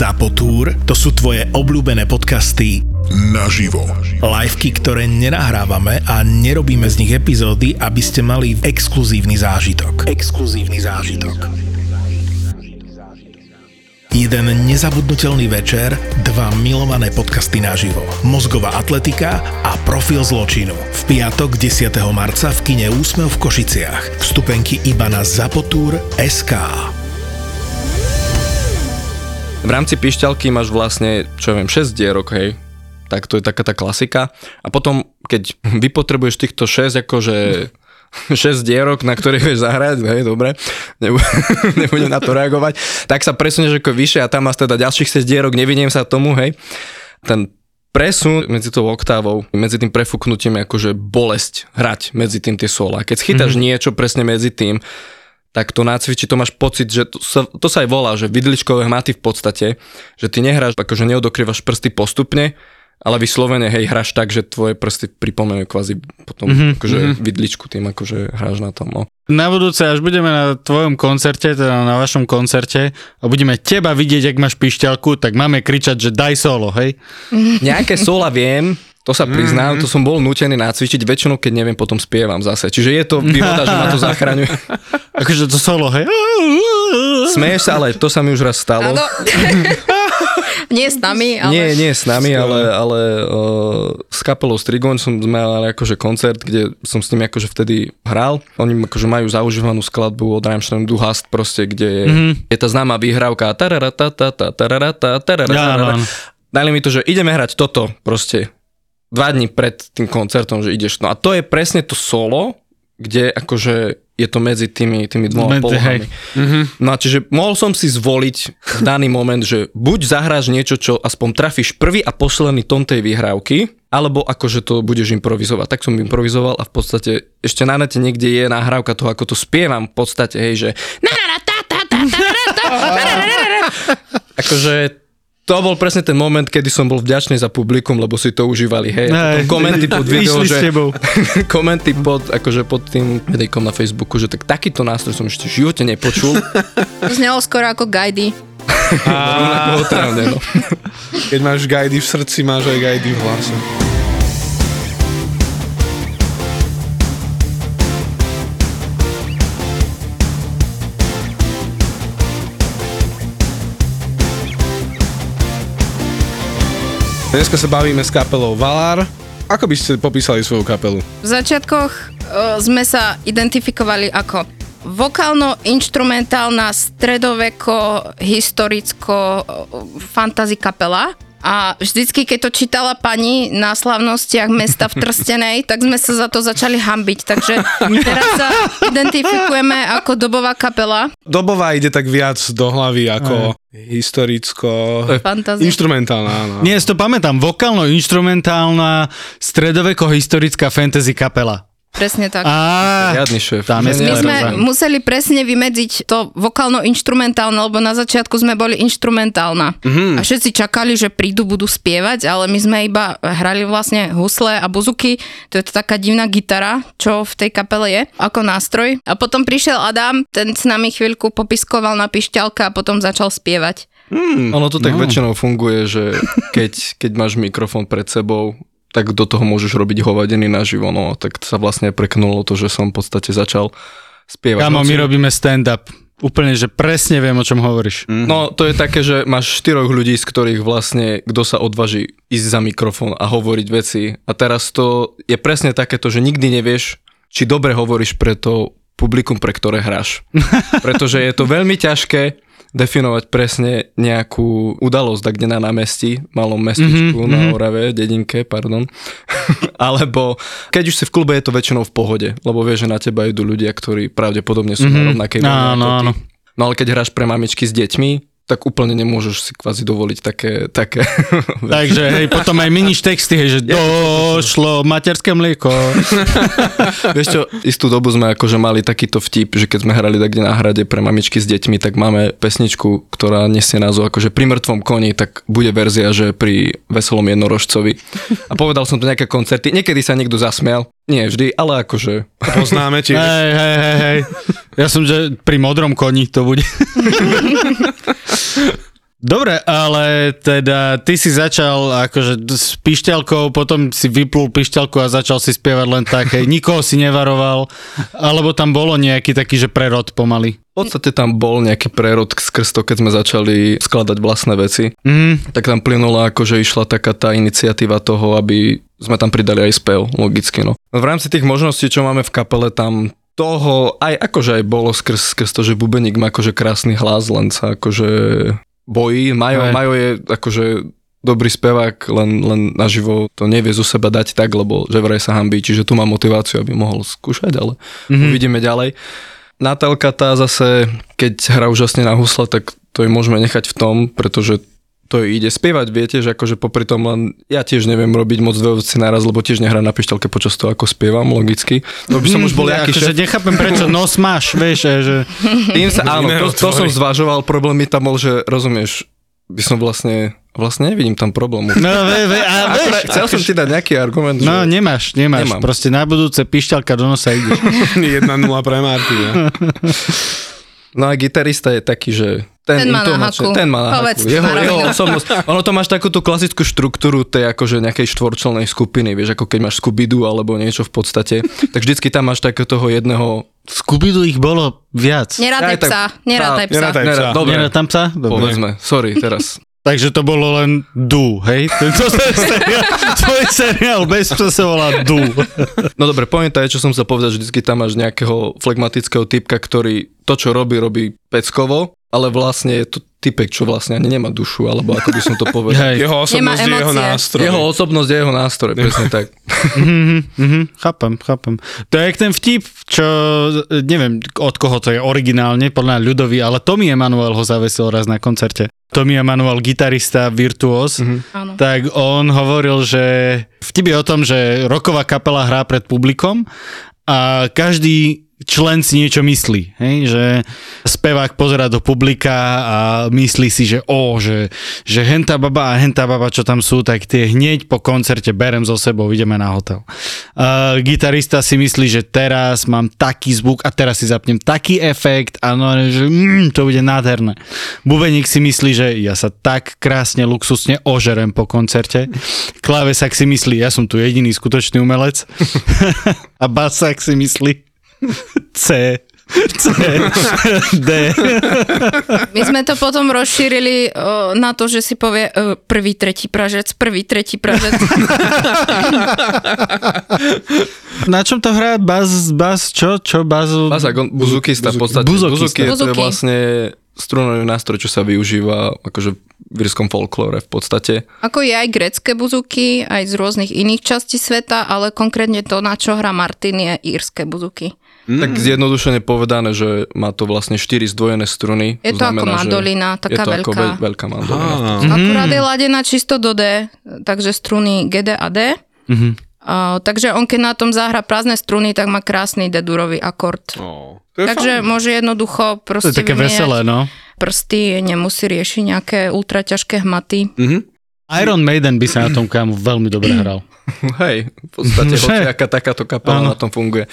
Zapotúr, to sú tvoje obľúbené podcasty naživo. Liveky, ktoré nenahrávame a nerobíme z nich epizódy, aby ste mali exkluzívny zážitok. Exkluzívny zážitok. Jeden nezabudnutelný večer, dva milované podcasty naživo. Mozgová atletika a profil zločinu. V piatok 10. marca v kine Úsmev v Košiciach. Vstupenky iba na Zapotúr SK. V rámci pišťalky máš vlastne, čo ja viem, 6 dierok, hej, tak to je taká tá klasika. A potom, keď vypotrebuješ týchto 6, akože 6 dierok, na ktorých vieš zahrať, hej, dobre, nebudem na to reagovať, tak sa presunieš ako vyššie a tam máš teda ďalších 6 dierok, nevidím sa tomu, hej. Ten presun medzi tou oktávou, medzi tým prefúknutím akože bolesť hrať medzi tým tie sola. Keď schytáš mm-hmm. niečo presne medzi tým, tak to nácvičí, to máš pocit, že to sa, to sa aj volá, že vidličkové hmaty v podstate, že ty nehráš, akože neodokrývaš prsty postupne, ale vyslovene, hej, hráš tak, že tvoje prsty pripomínajú kvázi potom mm-hmm, akože mm-hmm. vidličku tým, akože hráš na tom, no. Na budúce, až budeme na tvojom koncerte, teda na vašom koncerte a budeme teba vidieť, ak máš pišťalku, tak máme kričať, že daj solo, hej? Nejaké sola viem, to sa priznám, mm-hmm. to som bol nutený nacvičiť, väčšinou keď neviem, potom spievam zase. Čiže je to výhoda, že ma to zachraňuje. akože to solo, hej? Smeješ sa, ale to sa mi už raz stalo. nie s nami, ale... Nie, nie s nami, ale, ale uh, s kapelou Strigon som mal akože koncert, kde som s nimi akože vtedy hral. Oni akože majú zaužívanú skladbu od Rammstein Du Hast proste, kde je, mm-hmm. je tá známa výhrávka Dali mi to, že ideme hrať toto proste dva dní pred tým koncertom, že ideš. No a to je presne to solo, kde akože je to medzi tými, tými dvoma Medzi, polohami. Mm-hmm. No a čiže mohol som si zvoliť v daný moment, že buď zahráš niečo, čo aspoň trafíš prvý a posledný tón tej vyhrávky, alebo akože to budeš improvizovať. Tak som improvizoval a v podstate ešte na nete niekde je nahrávka toho, ako to spievam v podstate, hej, že akože to bol presne ten moment, kedy som bol vďačný za publikum, lebo si to užívali, hej. hej komenty pod video, že... komenty pod, akože pod tým videjkom na Facebooku, že tak takýto nástroj som ešte v živote nepočul. Znelo skoro ako gajdy. A... no. Keď máš gajdy v srdci, máš aj gajdy v hlase. Dneska sa bavíme s kapelou Valar. Ako by ste popísali svoju kapelu? V začiatkoch uh, sme sa identifikovali ako vokálno-instrumentálna stredoveko historicko fantasy kapela a vždycky, keď to čítala pani na slavnostiach mesta v Trstenej, tak sme sa za to začali hambiť. Takže teraz sa identifikujeme ako dobová kapela. Dobová ide tak viac do hlavy ako Aj. historicko... Fantasy. Instrumentálna, áno. Nie, to pamätám. Vokálno-instrumentálna stredoveko-historická fantasy kapela. Presne tak. Á, Riadny šéf. Tam je My sme museli presne vymedziť to vokálno-instrumentálne, lebo na začiatku sme boli instrumentálna. Mm-hmm. A všetci čakali, že prídu, budú spievať, ale my sme iba hrali vlastne husle a buzuky. To je to taká divná gitara, čo v tej kapele je, ako nástroj. A potom prišiel Adam, ten s nami chvíľku popiskoval na pišťalka a potom začal spievať. Hmm, ono to tak no. väčšinou funguje, že keď, keď máš mikrofón pred sebou tak do toho môžeš robiť hovadiny naživo, no tak sa vlastne preknulo to, že som v podstate začal spievať. Kámo, my robíme stand-up. Úplne, že presne viem, o čom hovoríš. Mm-hmm. No, to je také, že máš štyroch ľudí, z ktorých vlastne, kto sa odváži ísť za mikrofón a hovoriť veci. A teraz to je presne takéto, že nikdy nevieš, či dobre hovoríš pre to publikum, pre ktoré hráš. Pretože je to veľmi ťažké definovať presne nejakú udalosť, kde na námestí, malom mestečku mm-hmm, na mhm. Orave, dedinke, pardon. Alebo keď už si v klube, je to väčšinou v pohode, lebo vieš, že na teba idú ľudia, ktorí pravdepodobne sú mm-hmm. na rovnakej Áno, áno. No ale keď hráš pre mamičky s deťmi, tak úplne nemôžeš si kvázi dovoliť také, také Takže hej, potom aj miníš texty, hej, že došlo materské mlieko. Vieš čo, istú dobu sme akože mali takýto vtip, že keď sme hrali tak na hrade pre mamičky s deťmi, tak máme pesničku, ktorá nesie názov akože pri mŕtvom koni, tak bude verzia, že pri veselom jednorožcovi. A povedal som to nejaké koncerty, niekedy sa niekto zasmial, nie vždy, ale akože... Poznáme tiež. Hej, hej, hej, hej. Ja som, že pri modrom koni to bude. Dobre, ale teda ty si začal akože s pišťalkou, potom si vyplul pišťalku a začal si spievať len tak, hej, nikoho si nevaroval, alebo tam bolo nejaký taký, že prerod pomaly. V podstate tam bol nejaký prerod skrz to, keď sme začali skladať vlastné veci. Mhm. Tak tam plynula, akože išla taká tá iniciatíva toho, aby sme tam pridali aj spev, logicky. No. V rámci tých možností, čo máme v kapele, tam toho aj akože aj bolo skrz, skrz to, že Bubeník má akože krásny hlas, len sa akože bojí. Majo, Aj. Majo je akože dobrý spevák, len, len naživo to nevie zo seba dať tak, lebo že vraj sa hambí, čiže tu má motiváciu, aby mohol skúšať, ale mm-hmm. uvidíme ďalej. Natalka tá zase, keď hrá úžasne na husle, tak to ju môžeme nechať v tom, pretože to ide spievať, viete, že akože popri tom len, ja tiež neviem robiť moc dve veci naraz, lebo tiež nehrám na pišťalke počas toho, ako spievam, logicky. To by som už bol Ja nejaký akože šéf. nechápem, prečo nos máš, vieš, e, že... Tým sa, áno, to, to som zvažoval, problém mi tam bol, že rozumieš, by som vlastne, vlastne nevidím tam problému. No, ve, ve, a vieš, Akurát chcel som ti dať nejaký argument, No, že... nemáš, nemáš. Nemám. Proste na budúce pišťalka do nosa ide. 1-0 pre Martina. No a gitarista je taký, že ten, Ten má na haku. Ten má na Povedz, haku. Jeho, jeho osobnosť. Ono to máš takúto klasickú štruktúru tej akože nejakej štvorčelnej skupiny, vieš, ako keď máš Scooby-Doo alebo niečo v podstate, tak vždycky tam máš takého toho jedného... Scooby ich bolo viac. Nerátaj tak- psa, nerátaj Tá- psa. nerátaj. Ne, psa. dobre, Nie, tam sa? Dobre. povedzme, sorry, teraz. Takže to bolo len Du, hej? To je seriál, tvoj seriál bez psa sa volá Du. No dobre, pointa je, čo som chcel povedať, že vždycky tam máš nejakého flegmatického typka, ktorý to, čo robí, robí peckovo, ale vlastne je to typek, čo vlastne ani nemá dušu, alebo ako by som to povedal. Hej. Jeho osobnosť je jeho nástroj. Jeho osobnosť je jeho nástroj, presne tak. Mhm, mhm, chápem, chápem. To je jak ten vtip, čo, neviem od koho to je originálne, podľa ľudový, ale Tommy Emanuel ho zavesil raz na koncerte. Tommy Emanuel, gitarista, virtuós, Áno. tak on hovoril, že vtip je o tom, že roková kapela hrá pred publikom a každý člen si niečo myslí, hej? že spevák pozera do publika a myslí si, že o, že, že hentá baba a hentá baba, čo tam sú, tak tie hneď po koncerte berem so sebou, ideme na hotel. A gitarista si myslí, že teraz mám taký zvuk a teraz si zapnem taký efekt a no, že mm, to bude nádherné. Bubeník si myslí, že ja sa tak krásne, luxusne ožerem po koncerte. Klávesak si myslí, ja som tu jediný skutočný umelec. a basák si myslí, C, C, D. My sme to potom rozšírili o, na to, že si povie o, prvý, tretí pražec, prvý, tretí pražec. Na čom to hrá? Bas, bas, čo? Čo? Bas? Bazak, on, buzukista v podstate. Buzukista. Buzuki, je- to vlastne strunový nástroj, čo sa využíva akože v írskom folklóre v podstate. Ako je aj grecké buzuky, aj z rôznych iných častí sveta, ale konkrétne to, na čo hrá Martin, je írske buzuky. Mm. Tak zjednodušene povedané, že má to vlastne 4 zdvojené struny. Je to ako znamená, že mandolina, taká je to ako veľká. veľ, veľká mandolina. Á, Akurát je ladená čisto do D, takže struny G, D a D. Mhm. A, takže on keď na tom zahra prázdne struny, tak má krásny D-durový akord. to je Takže fajn. môže jednoducho To proste je také veselé, no. prsty, nemusí riešiť nejaké ultraťažké hmaty. Mhm. Iron Maiden by sa na tom kámu veľmi dobre hral. Hej, v podstate hociaká takáto kapela na tom funguje.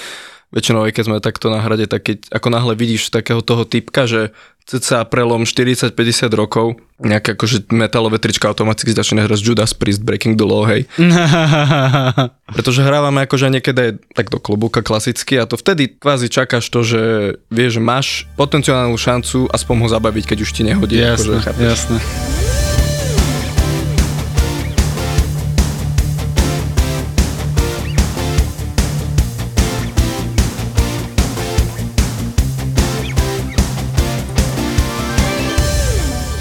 Väčšinou, aj keď sme takto na hrade, tak keď ako náhle vidíš takého toho typka, že cca prelom 40-50 rokov, nejaké akože metalové trička automaticky začne hrať Judas Priest, Breaking the Law, hej. Pretože hrávame akože niekedy tak do klobúka klasicky a to vtedy kvázi čakáš to, že vieš, máš potenciálnu šancu aspoň ho zabaviť, keď už ti nehodí. jasné, akože, chápeš? jasné.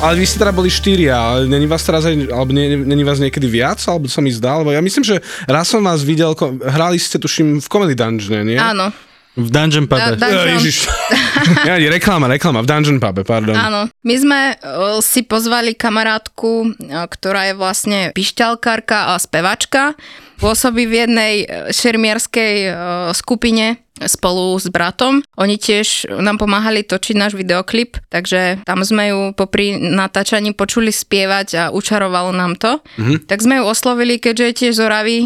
Ale vy ste teda boli štyria, ale není vás teraz aj, alebo nie, není vás niekedy viac, alebo sa mi zdá, lebo ja myslím, že raz som vás videl, ko- hrali ste tuším v Comedy Dungeon, nie? Áno, V Dungeon Pube. Da- Ja, Dungeon. Ježiš. ja, nie, reklama, reklama, v Dungeon Pube, pardon. áno. My sme o, si pozvali kamarátku, o, ktorá je vlastne pišťalkárka a spevačka. Pôsobí v jednej e, šermierskej o, skupine spolu s bratom. Oni tiež nám pomáhali točiť náš videoklip, takže tam sme ju popri natáčaní počuli spievať a učarovalo nám to. Mhm. Tak sme ju oslovili, keďže je tiež z Oravy,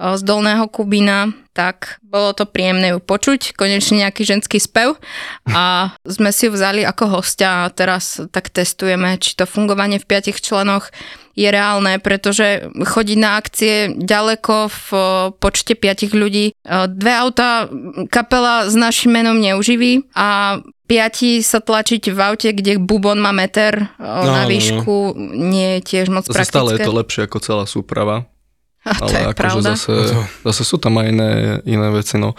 z Dolného Kubína, tak bolo to príjemné ju počuť, konečne nejaký ženský spev a sme si ju vzali ako hostia a teraz tak testujeme, či to fungovanie v piatich členoch je reálne, pretože chodiť na akcie ďaleko v počte piatich ľudí. Dve auta kapela s našim menom neuživí a piati sa tlačiť v aute, kde bubon má meter No, na no, no. výšku, nie je tiež moc Zase stále je praktické. to lepšie ako celá súprava. A to ale je akože pravda. zase, zase sú tam aj iné, iné veci. No.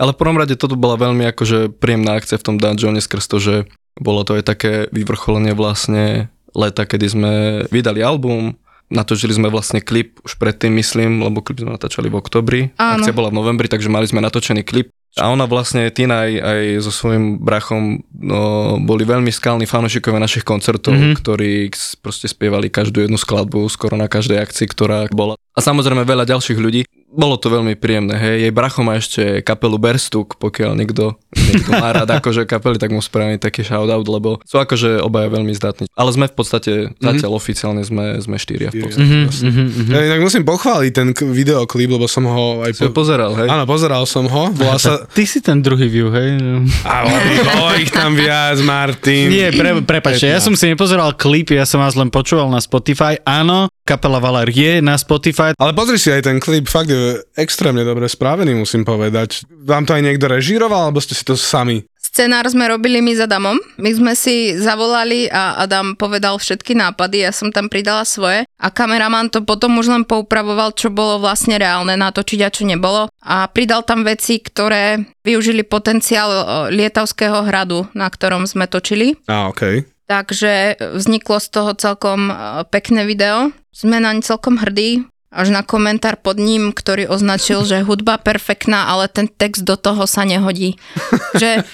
Ale v prvom rade toto bola veľmi akože príjemná akcia v tom dungeone skrz to, že bolo to aj také vyvrcholenie vlastne leta, kedy sme vydali album, natočili sme vlastne klip už predtým, myslím, lebo klip sme natáčali v oktobri. Áno. Akcia bola v novembri, takže mali sme natočený klip. A ona vlastne, Tina aj, aj so svojím brachom no, boli veľmi skalní fanúšikovia našich koncertov, mm-hmm. ktorí proste spievali každú jednu skladbu skoro na každej akcii, ktorá bola. A samozrejme veľa ďalších ľudí. Bolo to veľmi príjemné, hej. Jej bracho má ešte kapelu Berstuk, pokiaľ niekto, niekto má rád akože kapely, tak mu spravím taký shoutout, lebo sú akože obaja veľmi zdatní. Ale sme v podstate, zatiaľ oficiálne sme, sme štyria v podstate. Mhm, Mhm, mhm. Ja inak musím pochváliť ten k- videoklip, lebo som ho aj ho pozeral, hej? Áno, pozeral som ho. Volá sa... Ty si ten druhý view, hej? A bolo ich tam viac, Martin. Nie, pre, prepačte, ja som si nepozeral klip, ja som vás len počúval na Spotify. Áno, kapela Valer je na Spotify. Ale pozri si aj ten klip, fakt je extrémne dobre spravený, musím povedať. Vám to aj niekto režíroval, alebo ste si to sami? Scenár sme robili my s Adamom. My sme si zavolali a Adam povedal všetky nápady, ja som tam pridala svoje a kameraman to potom už len poupravoval, čo bolo vlastne reálne natočiť a čo nebolo. A pridal tam veci, ktoré využili potenciál Lietavského hradu, na ktorom sme točili. Á, okej. Takže vzniklo z toho celkom e, pekné video. Sme naň celkom hrdí, až na komentár pod ním, ktorý označil, že hudba perfektná, ale ten text do toho sa nehodí. Že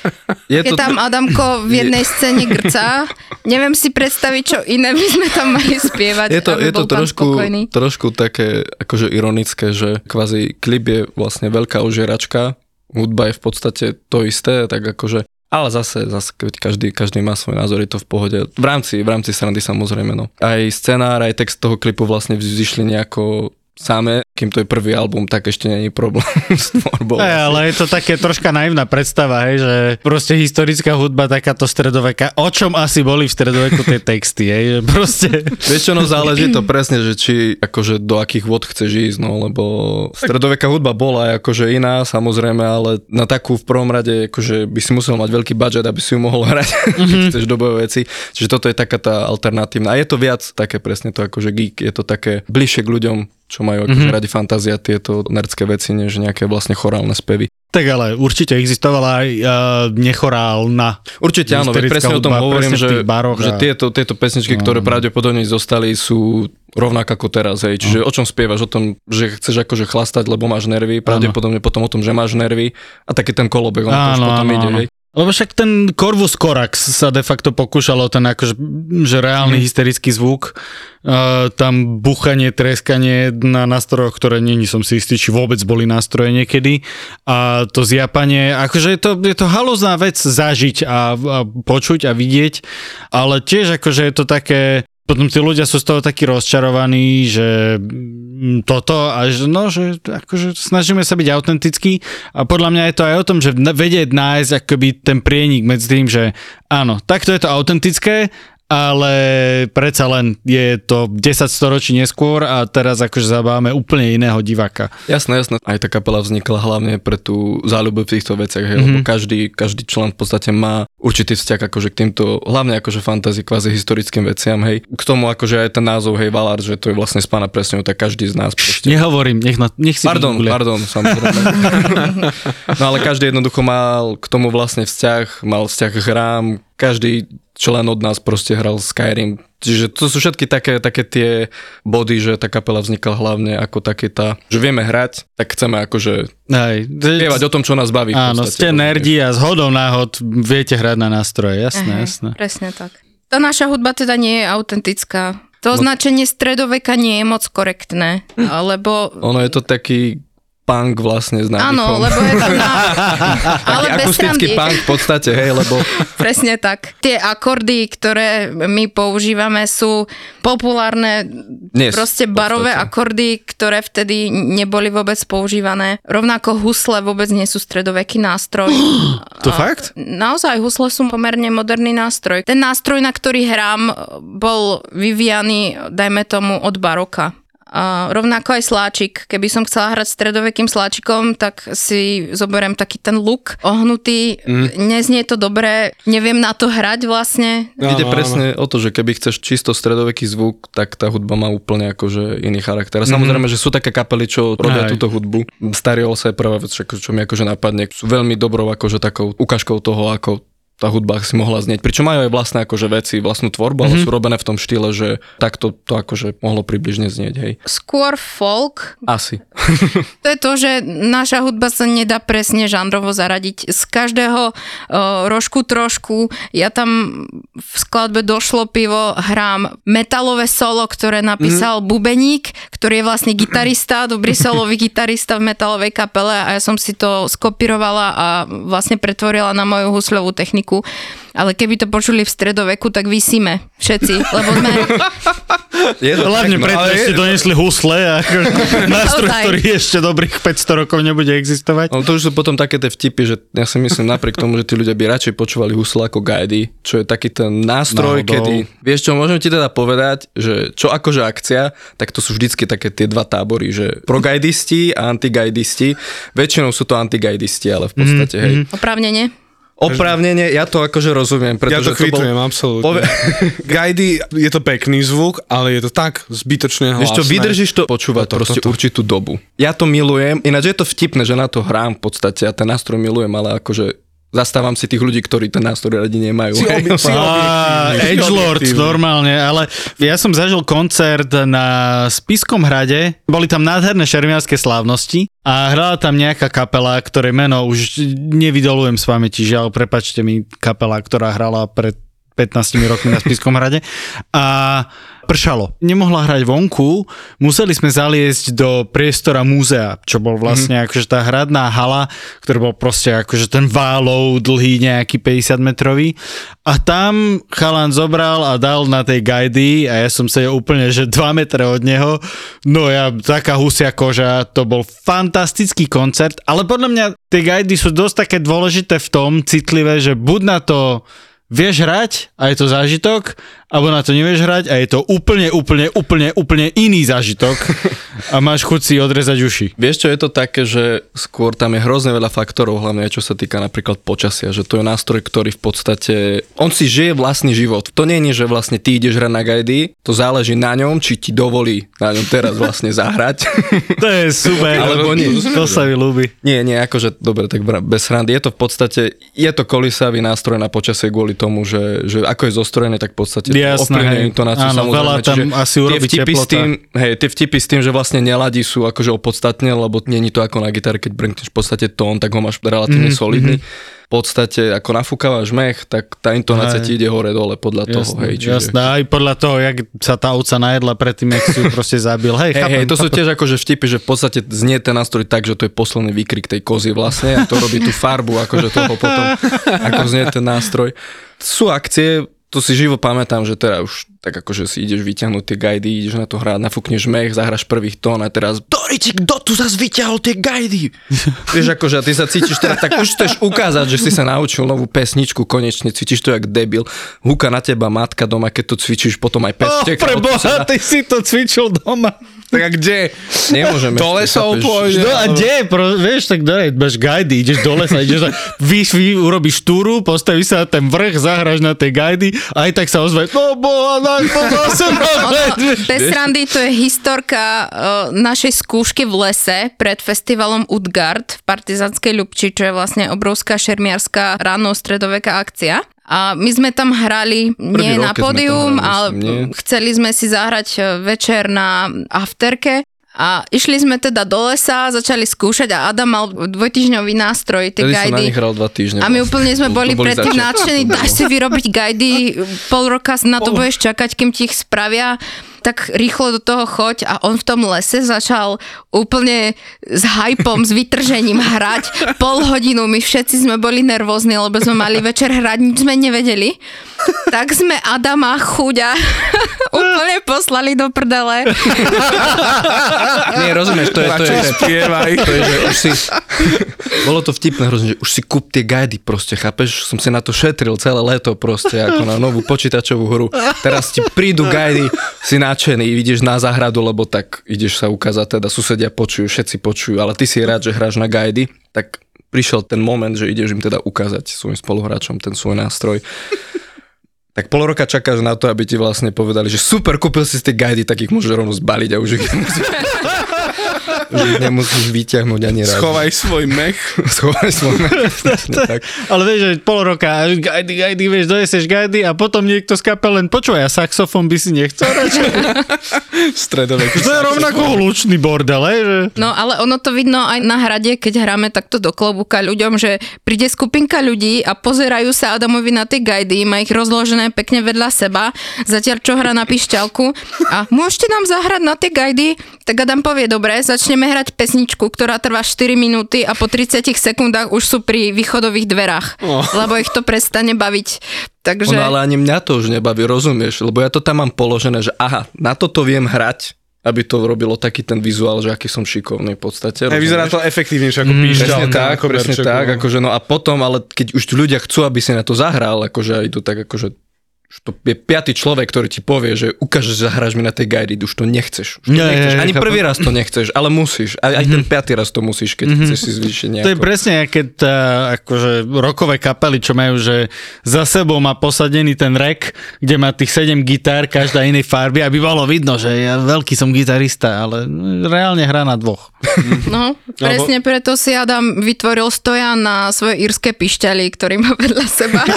Je keď tam Adamko v jednej scéne grca, neviem si predstaviť, čo iné by sme tam mali spievať, je to, je to trošku, spokojný. trošku také akože ironické, že kvázi klip je vlastne veľká ožieračka, hudba je v podstate to isté, tak akože ale zase, zase keď každý, každý má svoj názor, je to v pohode. V rámci, v rámci srandy samozrejme, no. Aj scenár, aj text toho klipu vlastne vzýšli nejako samé, kým to je prvý album, tak ešte je problém s tvorbou. Aj, ale je to také troška naivná predstava, hej, že proste historická hudba, takáto stredoveka, o čom asi boli v stredoveku tie texty, hej, že proste... Vieš čo, no záleží to presne, že či akože do akých vod chceš ísť, no lebo stredoveká hudba bola akože iná, samozrejme, ale na takú v prvom rade akože by si musel mať veľký budget, aby si ju mohol hrať, keď chceš dobové veci. Čiže toto je taká tá alternatívna. A je to viac také presne to akože geek, je to také bližšie k ľuďom, čo majú akože radi fantázia, tieto nerdské veci, než nejaké vlastne chorálne spevy. Tak ale určite existovala aj uh, nechorálna. Určite áno, veď presne o tom hudba, hovorím, že, baroch že tieto, tieto pesničky, ktoré pravdepodobne zostali, sú rovnako ako teraz, hej. Čiže o čom spievaš? O tom, že chceš akože chlastať, lebo máš nervy, pravdepodobne potom o tom, že máš nervy a taký ten kolobek, on to už Áno, potom áno, ide, áno. hej. Lebo však ten Corvus Corax sa de facto pokúšalo ten akože, že reálny Mhm. hysterický zvuk, uh, tam buchanie, treskanie na nástrojoch, ktoré není som si istý, či vôbec boli nástroje niekedy a to zjapanie, akože je to, je to halozná vec zažiť a, a počuť a vidieť, ale tiež akože je to také, potom tí ľudia sú z toho takí rozčarovaní, že mm, toto a že no, že akože snažíme sa byť autentickí a podľa mňa je to aj o tom, že vedieť nájsť akoby ten prienik medzi tým, že áno, takto je to autentické, ale predsa len je to 10 storočí neskôr a teraz akože zabávame úplne iného diváka. Jasné, jasné. Aj tá kapela vznikla hlavne pre tú záľubu v týchto veciach, hej, mm-hmm. lebo každý, každý člen v podstate má určitý vzťah akože k týmto, hlavne akože fantasy, kvázi historickým veciam, hej. K tomu akože aj ten názov, hej, Valar, že to je vlastne z pána presne, tak každý z nás proste Nehovorím, nech, na, nech si Pardon, vygooglia. pardon, samozrejme. no ale každý jednoducho mal k tomu vlastne vzťah, mal vzťah k hrám, každý člen od nás proste hral Skyrim. Čiže to sú všetky také, také tie body, že tá kapela vznikla hlavne ako také tá, že vieme hrať, tak chceme akože Aj, spievať o tom, čo nás baví. Áno, podstate. ste nerdi a z hodou náhod viete hrať na nástroje, jasné, Aha, jasné. Presne tak. Tá naša hudba teda nie je autentická. To označenie stredoveka nie je moc korektné, lebo Ono je to taký punk vlastne s nádychom. Áno, lebo je to na... Ale bez akustický srandy. punk v podstate, hej, lebo Presne tak. Tie akordy, ktoré my používame, sú populárne Dnes, proste barové akordy, ktoré vtedy neboli vôbec používané. Rovnako husle vôbec nie sú stredoveký nástroj. To fakt? Naozaj, husle sú pomerne moderný nástroj. Ten nástroj, na ktorý hrám, bol vyvíjaný, dajme tomu, od baroka. Rovnako aj sláčik. Keby som chcela hrať stredovekým sláčikom, tak si zoberiem taký ten luk ohnutý. Mm. Neznie to dobre, neviem na to hrať vlastne. ide Áno, presne o to, že keby chceš čisto stredoveký zvuk, tak tá hudba má úplne akože iný charakter. A Samozrejme, že sú také kapely, čo robia Hej. túto hudbu. Starý Olsa je prvá vec, čo čo mi akože napadne. Sú veľmi dobrou akože takou ukážkou toho, ako tá hudba si mohla znieť. Pričom majú aj vlastné akože veci, vlastnú tvorbu, ale sú robené v tom štýle, že takto to akože mohlo približne znieť, hej. Skôr folk. Asi. To je to, že naša hudba sa nedá presne žánrovo zaradiť. Z každého uh, rožku trošku. Ja tam v skladbe Došlo pivo hrám metalové solo, ktoré napísal mm. Bubeník, ktorý je vlastne gitarista, dobrý solový gitarista v metalovej kapele a ja som si to skopírovala a vlastne pretvorila na moju husľovú techniku. Ale keby to počuli v stredoveku, tak vysíme všetci, lebo sme... Je to Hlavne tak, no, preto ešte je- donesli husle a nástroj, ktorý ešte dobrých 500 rokov nebude existovať. No to už sú potom také tie vtipy, že ja si myslím napriek tomu, že tí ľudia by radšej počúvali husle ako gajdy, čo je taký ten nástroj, Náhodou. kedy, vieš čo, môžem ti teda povedať, že čo akože akcia, tak to sú vždycky také tie dva tábory, že progajdisti a antigajdisti. Väčšinou sú to antigajdisti, ale v podstate, hej. Oprávnene. Oprávnene, ja to akože rozumiem, Ja pretože to kvitujem, absolútne. Pove- Gajdy, je to pekný zvuk, ale je to tak zbytočne hlasné. Vieš čo, vydržíš to počúvať Toto, proste toto. určitú dobu. Ja to milujem, ináč je to vtipné, že na to hrám v podstate, ja ten nástroj milujem, ale akože zastávam si tých ľudí, ktorí ten nástroj radi nemajú. Si, hej. obi- si objektívny. Edgelord, normálne, ale ja som zažil koncert na Spiskom hrade, boli tam nádherné šermiarské slávnosti a hrala tam nejaká kapela, ktoré meno už nevydolujem z pamäti, žiaľ, prepačte mi, kapela, ktorá hrala pred 15 rokmi na Spiskom hrade a pršalo. Nemohla hrať vonku, museli sme zaliesť do priestora múzea, čo bol vlastne mm-hmm. akože tá hradná hala, ktorý bol proste akože ten válov dlhý nejaký 50 metrový a tam chalan zobral a dal na tej gajdy a ja som sedel úplne, že 2 metre od neho, no ja taká husia koža, to bol fantastický koncert, ale podľa mňa tie gajdy sú dosť také dôležité v tom, citlivé, že buď na to vieš hrať a je to zážitok, alebo na to nevieš hrať a je to úplne, úplne, úplne, úplne iný zážitok a máš chuť si odrezať uši. Vieš čo, je to také, že skôr tam je hrozne veľa faktorov, hlavne čo sa týka napríklad počasia, že to je nástroj, ktorý v podstate, on si žije vlastný život. To nie je, že vlastne ty ideš hrať na gajdy, to záleží na ňom, či ti dovolí na ňom teraz vlastne zahrať. To je super, Alebo nie. to sa mi ľúbi. Nie, nie, akože, dobre, tak bez srandy. Je to v podstate, je to kolisavý nástroj na počasie kvôli tomu, že, že ako je zostrojené, tak v podstate Jasné, ovplyvňuje hej. intonáciu Áno, samozrejme. veľa tam Čiže asi tie urobí vtipy s tým, hej, tie vtipy s tým, že vlastne neladí sú akože opodstatne, lebo není to ako na gitare, keď brnkneš v podstate tón, tak ho máš relatívne Mhm, solidný. V podstate, ako nafúkavaš mech, tak tá intonácia Hej. ti ide hore-dole podľa toho. Jasné, Hej, čiže... jasné, aj podľa toho, jak sa tá ovca najedla predtým, jak si ju proste zabil. Hej, chápem, hej, to sú chápem. tiež akože vtipy, že v podstate znie ten nástroj tak, že to je posledný výkrik tej kozy vlastne a to robí tú farbu akože toho potom, ako znie ten nástroj. Sú akcie, to si živo pamätám, že teda už tak akože si ideš vyťahnuť tie gajdy, ideš na to hrať, nafúkneš mech, zahraš prvých tón a teraz Doriči, kto tu zase vyťahol tie gajdy? Vieš akože a ty sa cítiš teraz, tak už chceš ukázať, že si sa naučil novú pesničku, konečne cvičíš to jak debil. Húka na teba matka doma, keď to cvičíš, potom aj pes Oh, vteka pre od boha, suseda. ty si to cvičil doma. Tak a kde? Nemôžeme. Do chápeš? pôjde. No a kde? Pro, vieš, tak dole, bež gajdy, ideš do lesa, ideš, na- vy, vy urobíš túru, postavíš sa na ten vrch, zahraš na tej gajdy a aj tak sa ozve, no boha, zase na Ono, bez srandy, to je historka uh, našej skúšky v lese pred festivalom Utgard v Partizanskej Ľubči, čo je vlastne obrovská šermiarská ráno stredoveká akcia. A my sme tam hrali nie rok, na pódium, ale nie? chceli sme si zahrať e, večer na afterke. A išli sme teda do lesa, začali skúšať a Adam mal dvojtyžňový nástroj, tie Vtedy som na dva týždne. A my úplne sme boli boli predtým nadšení, daj si vyrobiť gajdy, pol roka na to budeš čakať, kým ti ich spravia. Tak rýchlo do toho choď a on v tom lese začal úplne s hypom, s vytržením hrať pol hodinu. My všetci sme boli nervózni, lebo sme mali večer hrať, nič sme nevedeli. Tak sme Adama chuďa úplne poslali do prdele. Nie, rozumieš, to je, to je, že, spievaj. to je, že už si, bolo to vtipné hrozne, že už si kúp tie guidy proste, chápeš? Som si na to šetril celé leto proste, ako na novú počítačovú hru. Teraz ti prídu guidy, si nadšený, ideš na záhradu, lebo tak ideš sa ukázať, teda susedia počujú, všetci počujú, ale ty si rád, že hráš na guidy, tak prišiel ten moment, že ideš im teda ukázať svojim spoluhráčom ten svoj nástroj. Tak pol roka čakáš na to, aby ti vlastne povedali, že super, kúpil si tie guidy, tak ich môžeš rovno zbaliť a už ich ich nemusíš vyťahnuť ani raz. Schovaj svoj mech. Schovaj svoj mech. tak. Ale vieš, že pol roka, gajdy, gajdy, vieš, dojeseš gajdy a potom niekto z kapel len počúvaj, a saxofón by si nechcel radšej. Stredovek. To je rovnako hlučný bordel, hej, že... No ale ono to vidno aj na hrade, keď hráme takto do klobúka ľuďom, že príde skupinka ľudí a pozerajú sa Adamovi na tie gajdy, má ich rozložené pekne vedľa seba, zatiaľ čo hrá na pišťalku a môžete nám zahrať na tie gajdy, tak Adam povie, dobre, začneme hrať pesničku, ktorá trvá 4 minúty a po 30 sekundách už sú pri východových dverách, Oh. lebo ich to prestane baviť. Takže... Ono, ale ani mňa to už nebaví, rozumieš? Lebo ja to tam mám položené, že aha, na toto viem hrať, aby to robilo taký ten vizuál, že aký som šikovný v podstate. Aj vyzerá to efektívnejšie ako Presne píšťalka. tak, ako presne tak, no. akože no a potom, ale keď už tu ľudia chcú, aby si na to zahral, akože aj idú tak akože už to je piatý človek, ktorý ti povie, že ukážeš, že zahráš mi na tej guide, už to nechceš. Už to Nie, nechceš. nie, Ani chápem. prvý raz to nechceš, ale musíš. Aj, aj ten piatý raz to musíš, keď chceš si zvýšiť nejako. To je presne, keď tá, akože rokové kapely, čo majú, že za sebou má posadený ten rek, kde má tých 7 gitár, každá inej farby, aby bolo vidno, že ja veľký som gitarista, ale reálne hrá na dvoch. No, presne preto si Adam vytvoril stojan na svoje írske pišťaly, ktorý má vedľa seba.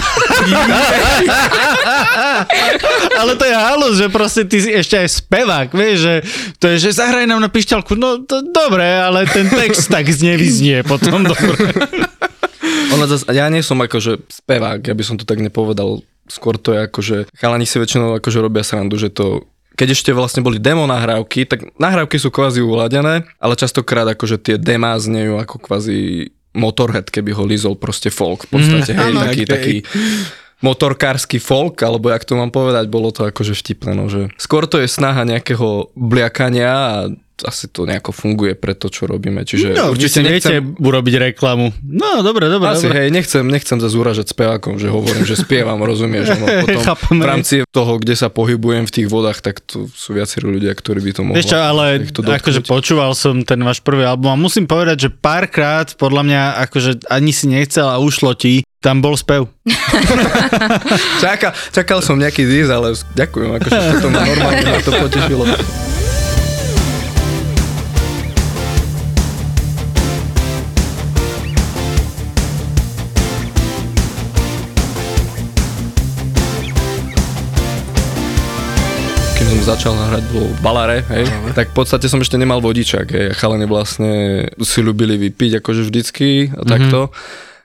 Ale to je halus, že proste ty si ešte aj spevák, vieš, že to je, že zahraj nám na pišťalku, no to dobre, ale ten text tak nevyznie potom dobre. Ono zas, ja nie som akože spevák, ja by som to tak nepovedal. Skôr to je akože, chalani si väčšinou akože robia srandu, že to keď ešte vlastne boli demo nahrávky, tak nahrávky sú kvázi uladené, ale častokrát akože tie demá znejú ako kvázi motorhead, keby ho lízol proste folk v podstate, mm, hej, áno. taký, Hej. taký motorkársky folk, alebo jak to mám povedať, bolo to akože vtipné, no, že skôr to je snaha nejakého bliakania a asi to nejako funguje pre to, čo robíme, čiže No, určite viete urobiť reklamu. No, dobre, dobre, asi, dobre. hej, nechcem, nechcem zase uražať spevákom, že hovorím, že spievam, rozumieš, no potom v rámci toho, kde sa pohybujem v tých vodách, tak tu sú viacerí ľudia, ktorí by to mohli. Čo, ale akože počúval som ten váš prvý album a musím povedať, že párkrát podľa mňa akože ani si nechcel a ušlo ti, tam bol spev. Čakal, čakal som nejaký diz, ale ďakujem, akože to ma normálne ma to potešilo. Začal hrať vo balare, hej, tak v podstate som ešte nemal vodičák, hej, chalani vlastne si ľubili vypiť akože vždycky a takto.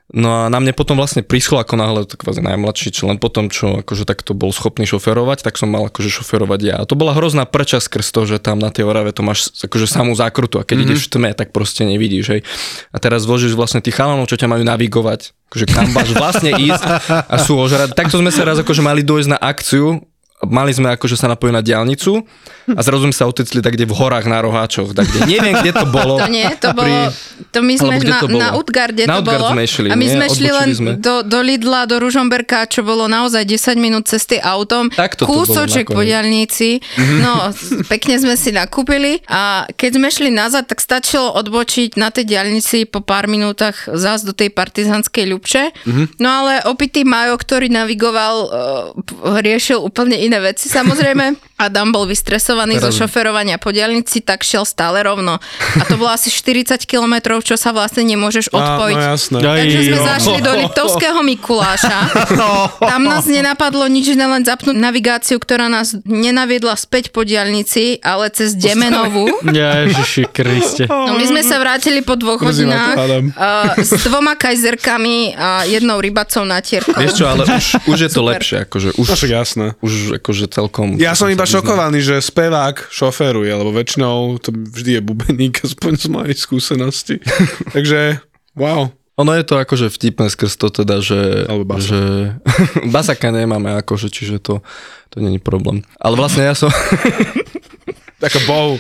No a na mne potom vlastne prischlo ako náhle to kvázi najmladší člen potom, čo akože takto bol schopný šoferovať, tak som mal akože šoferovať ja. A to bola hrozná prča skrz to, že tam na tej Orave to máš akože samú zákrutu a keď mm-hmm. ideš v tme, tak proste nevidíš, hej. A teraz zložíš vlastne tých chalanov, čo ťa majú navigovať, akože kam máš vlastne ísť a sú ožrať. Takto sme sa raz akože mali dojsť na akciu, mali sme akože sa napojiť na diálnicu a zrazu sme sa otecli tak kde v horách na roháčoch, tak kde, neviem, kde to bolo. To nie, to bolo, to my sme na, to bolo? na Utgarde Na to Utgard bolo. sme išli, a my nie? sme šli len sme. do, do Lidla, do Ružomberka, čo bolo naozaj 10 minút cesty autom. Tak to Kúsoček po diaľnici. No, pekne sme si nakúpili a keď sme šli nazad, tak stačilo odbočiť na tej diaľnici po pár minútach zás do tej partizanskej ľubče. Mhm. No ale opitý Majo, ktorý navigoval, p- riešil úplne iné veci. Samozrejme, Adam bol vystresovaný Teraz- zo šoferovania po diaľnici, tak šiel stále rovno. A to bolo asi 40 kilometrov, čo sa vlastne nemôžeš odpojiť. Á, no jasné. Takže sme zašli do Liptovského Mikuláša. Tam nás nenapadlo nič, len zapnúť navigáciu, ktorá nás nenaviedla späť po diaľnici, ale cez Demenovú. Ježiši Kriste. No my sme sa vrátili po dvoch hodinách uh, s dvoma kajzerkami a jednou rybacou natierkou. Vieš čo, ale už, už je to Super. lepšie, akože už, No však jasné. už akože celkom... Ja som iba šokovaný, že spevák šoféruje, lebo väčšinou to vždy je bubeník, aspoň z mojej skúsenosti. Takže, wow. Ono je to akože vtipné skrz to teda, že... Alebo basa. že basaka nemáme akože, čiže to, to není problém. Ale vlastne ja som... Taká bohu.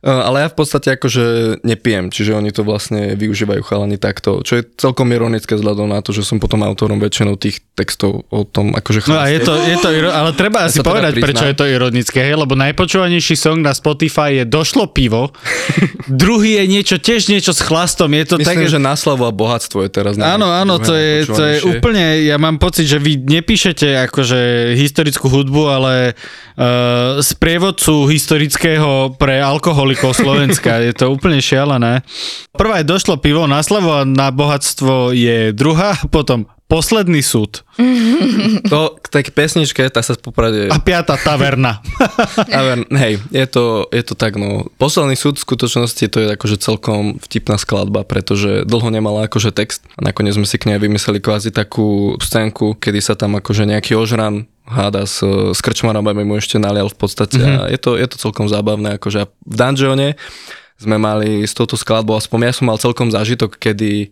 Ale ja v podstate akože nepijem, čiže oni to vlastne využívajú chalani takto, čo je celkom ironické vzhľadom na to, že som potom autorom väčšinou tých textov o tom akože No a je to, je to ale treba asi sa teda povedať, priznám. prečo je to ironické, hej? lebo najpočúvanejší song na Spotify je Došlo pivo, druhý je niečo, tiež niečo s chlastom, je to Myslím, tak... že na slavu a bohatstvo je teraz. Áno, áno, to je, to je úplne, ja mám pocit, že vy nepíšete akože historickú hudbu, ale uh, z prievodcu historického pre alkoholikov Slovenska. Je to úplne šialené. Prvá je došlo pivo na slavu a na bohatstvo je druhá, potom posledný súd To k tej pesničke, tá sa poprade... a piata taverna. Ale, hej, je to, je to tak, no. Posledný súd v skutočnosti to je akože celkom vtipná skladba, pretože dlho nemala akože text a nakoniec sme si k nej vymysleli kvázi takú scénku, kedy sa tam akože nejaký ožran háda s, s krčmarom, aby mu ešte nalial v podstate mm-hmm. a je to, je to celkom zábavné, akože v dungeone sme mali s touto skladbou, aspoň ja som mal celkom zážitok, kedy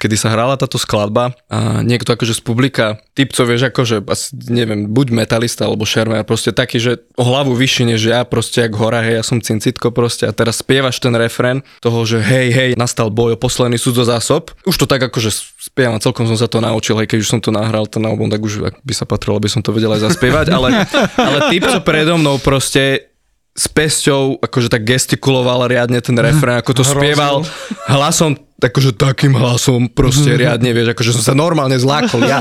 kedy sa hrala táto skladba a niekto akože z publika, typco vieš akože, asi, neviem, buď metalista alebo šermer, proste taký, že o hlavu vyšší než ja, proste jak hora, hej, ja som cincitko proste a teraz spievaš ten refrén toho, že hej, hej, nastal boj o posledný súd zo zásob. Už to tak akože spievam, celkom som sa to naučil, hej, keď už som to nahral ten album, tak už by sa patrilo, aby som to vedel aj zaspievať, ale, ale typco predo mnou proste s pesťou akože tak gestikuloval riadne ten refrén, ako to spieval. Hlasom, akože takým hlasom proste riadne, vieš, akože som sa normálne zlákol, ja,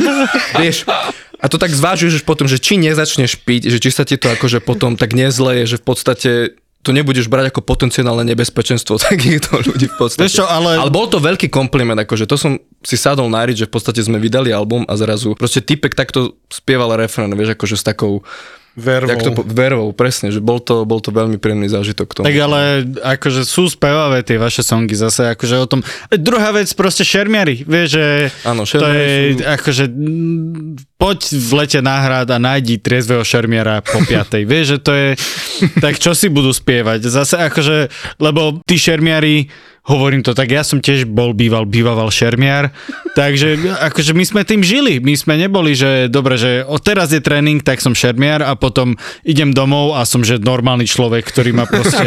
vieš, a to tak zvážuješ potom, že či nezačneš piť, že či sa ti to akože potom tak nezleje, že v podstate to nebudeš brať ako potenciálne nebezpečenstvo takýchto ľudí v podstate. Vieš čo, ale- ale bol to veľký kompliment, akože to som si sadol náriť, že v podstate sme vydali album a zrazu proste typek takto spieval refrén, vieš, akože s takou Vervou. Jak to po, vervou, presne, že bol to, bol to veľmi príjemný zážitok tomu. Tak ale akože sú spevavé tie vaše songy zase, akože o tom. Druhá vec, proste šermiari, vieš, že Áno, to je sú- akože poď v lete na hrad a nájdi triezvého šermiara po piatej, vieš, že to je, tak čo si budú spievať? Zase akože, lebo tí šermiari hovorím to tak, ja som tiež bol býval, bývaval šermiar, takže akože my sme tým žili, my sme neboli, že dobre, že teraz je tréning, tak som šermiar a potom idem domov a som že normálny človek, ktorý má proste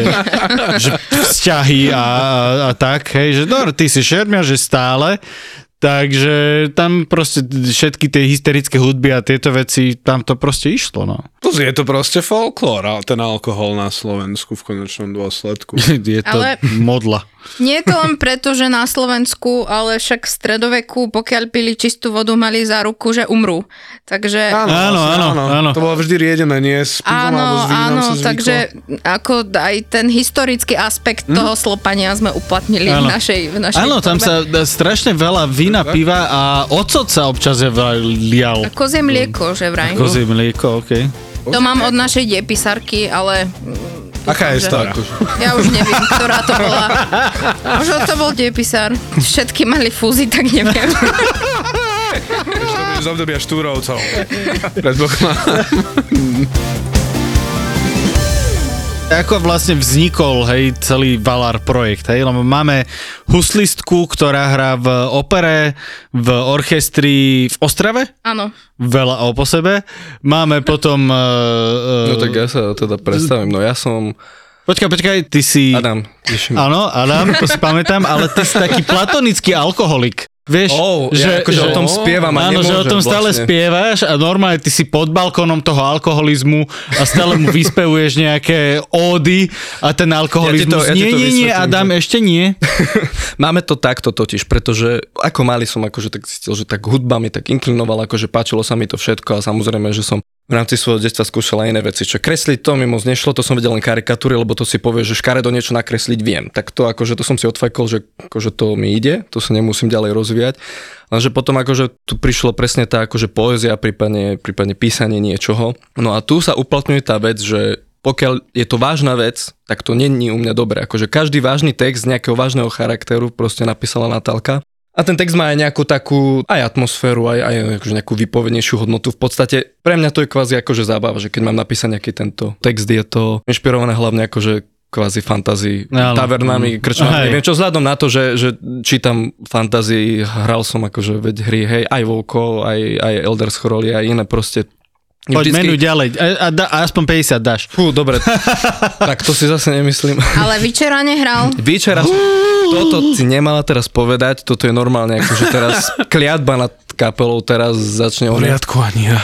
že vzťahy a, a, a tak, hej, že no, ty si šermiar, že stále, takže tam proste všetky tie hysterické hudby a tieto veci, tam to proste išlo, no. Je to proste folklór, ten alkohol na Slovensku v konečnom dôsledku. Je to Ale- modla. Nie je to len preto, že na Slovensku, ale však v stredoveku, pokiaľ pili čistú vodu, mali za ruku, že umrú. Takže... Áno, vlastne, áno, áno. To bolo vždy riedené, nie s pivom alebo Áno, s vínom áno, takže ako aj ten historický aspekt Mhm. toho slopania sme uplatnili v Áno. našej, v našej Áno, tam sa dá strašne veľa vína, piva a ocot sa občas je lial. A kozie mlieko, že vraj. Kozie mlieko, okej. To mám od našej depisarky, ale... mm, Aká je že- stará? Ja už neviem, ktorá to bola. Možno to bol depisár. Všetky mali fúzy, tak neviem. Z obdobia štúrovcov. Predpokladám. Ako vlastne vznikol, hej, celý Valar projekt, hej, lebo máme huslistku, ktorá hrá v opere, v orchestri v Ostrave, Áno. veľa o po sebe. Máme potom... Uh, No tak ja sa teda predstavím, no ja som Počkaj, počkaj, ty si... Adam. Áno, Adam, to si pamätám, ale ty si taký platonický alkoholik. Vieš, Oh, ja akože o tom spievam a Áno, že o tom stále vlastne. spievaš a normálne ty si pod balkónom toho alkoholizmu a stále mu vyspevuješ nejaké ódy a ten alkoholizmus. Ja to- ja nie, nie, nie, Adam, že- ešte nie. Máme to takto totiž, pretože ako malý som akože tak zistil, že tak hudba mi tak inklinovala, akože páčilo sa mi to všetko a samozrejme, že som v rámci svojho detstva skúšal aj iné veci, čo kresliť to mi moc nešlo, to som vedel len karikatúry, lebo to si povie, že škaredo niečo nakresliť viem. Tak to akože to som si odfajkol, že akože to mi ide, to sa nemusím ďalej rozvíjať. Lenže potom akože tu prišlo presne tá akože poézia, prípadne, prípadne písanie niečoho. No a tu sa uplatňuje tá vec, že pokiaľ je to vážna vec, tak to není u mňa dobre. Akože každý vážny text nejakého vážneho charakteru proste napísala Natálka. A ten text má aj nejakú takú, aj atmosféru, aj, aj akože nejakú vypovednejšiu hodnotu. V podstate pre mňa to je kvázi akože zábava, že keď mám napísať nejaký tento text, je to inšpirované hlavne akože kvázi fantasy Áno. tavernami, krčmami, Hej. neviem čo, vzhľadom na to, že, že čítam fantasy, hral som akože veď hry, hej, aj Volko, aj, aj Elder Scrolls, aj iné proste. Poď menu ďalej. A, a, da, a aspoň 50 dáš. Fú, dobre, tak to si zase nemyslím. Ale večera nehral. Vyčera, toto si nemala teraz povedať, toto je normálne, akože teraz kliatba nad kapelou teraz začne poriadku ani ja.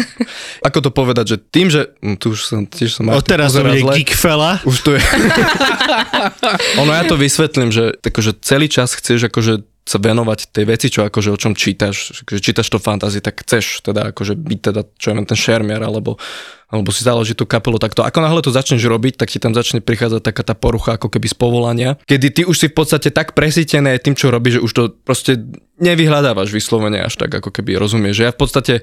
Ako to povedať, že tým, že... hm, Tu už som, tiež som... Pozeral bude zle. geekfela. Už to je. ono ja to vysvetlím, že akože celý čas chceš akože sa venovať tej veci, čo akože o čom čítaš, že čítaš to fantasy, tak chceš teda akože byť teda, čo ja viem, ten šermier, alebo, alebo si založiť tú kapelu takto. Ako náhle to začneš robiť, tak ti tam začne prichádzať taká tá porucha ako keby z povolania, kedy ty už si v podstate tak presítený tým, čo robíš, že už to proste nevyhľadávaš vyslovene až tak, ako keby rozumieš. Že ja v podstate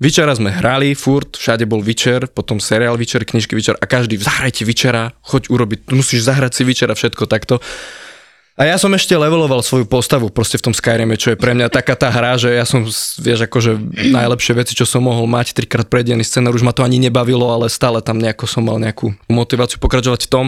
Vyčera sme hrali, furt, všade bol Vyčer, potom seriál Vyčer, knižky Vyčer a každý, zahrajte Vyčera, choď urobiť, musíš zahrať si Vyčera, všetko takto. A ja som ešte leveloval svoju postavu proste v tom Skyrime, čo je pre mňa taká tá hra, že ja som, vieš, akože najlepšie veci, čo som mohol mať, trikrát predený scenár, už ma to ani nebavilo, ale stále tam nejako som mal nejakú motiváciu pokračovať v tom.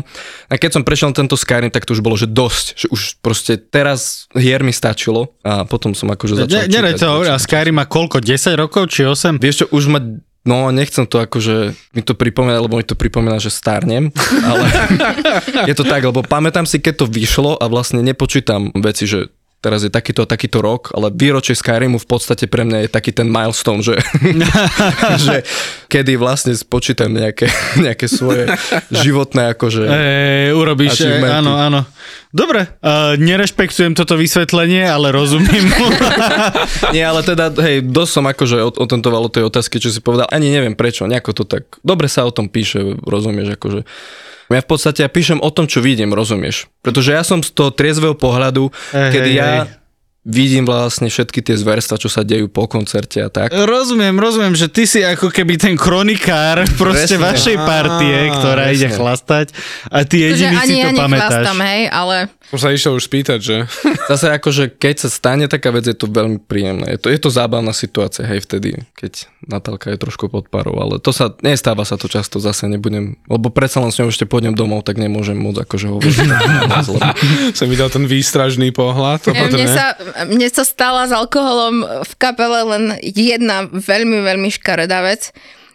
A keď som prešiel tento Skyrim, tak to už bolo, že dosť, že už proste teraz hier mi stačilo a potom som akože začal Ne, čítať to a Skyrim má koľko? 10 rokov či 8? Vieš čo, už ma, no nechcem to akože, mi to pripomína, lebo mi to pripomína, že starnem, ale je to tak, lebo pamätám si, keď to vyšlo a vlastne nepočítam veci, že teraz je takýto a takýto rok, ale výročie Skyrimu v podstate pre mňa je taký ten milestone, že, že kedy vlastne spočítam nejaké, nejaké svoje životné akože... Ej, urobíš, áno, áno. Dobre, uh, nerešpektujem toto vysvetlenie, ale rozumiem mu. Nie, ale teda, hej, dosť som akože otentoval o tej otázky, čo si povedal. Ani neviem prečo, nejako to tak... Dobre sa o tom píše, rozumieš, akože... Ja v podstate ja píšem o tom, čo vidím, rozumieš? Pretože ja som z toho triezvého pohľadu, Hej, kedy hej, ja hej. vidím vlastne všetky tie zverstva, čo sa dejú po koncerte a tak. rozumiem, rozumiem, že ty si ako keby ten kronikár proste Presne. vašej partie, ktorá presne. ide chlastať a ty Takže jediný si ja to pamätáš. nechlastam, hej, ale Som sa išiel už spýtať, že? Zase akože, keď sa stane taká vec, je to veľmi príjemné. Je to, je to zábavná situácia, hej, vtedy, keď Natálka je trošku pod parou, ale to sa, nestáva sa to často, zase nebudem, lebo predsa len s ňou ešte pôjdem domov, tak nemôžem moc akože hovoriť. Som mi dal ten výstražný pohľad. Ja, mne, sa, mne sa stala s alkoholom v kapele len jedna veľmi, veľmi škaredá vec.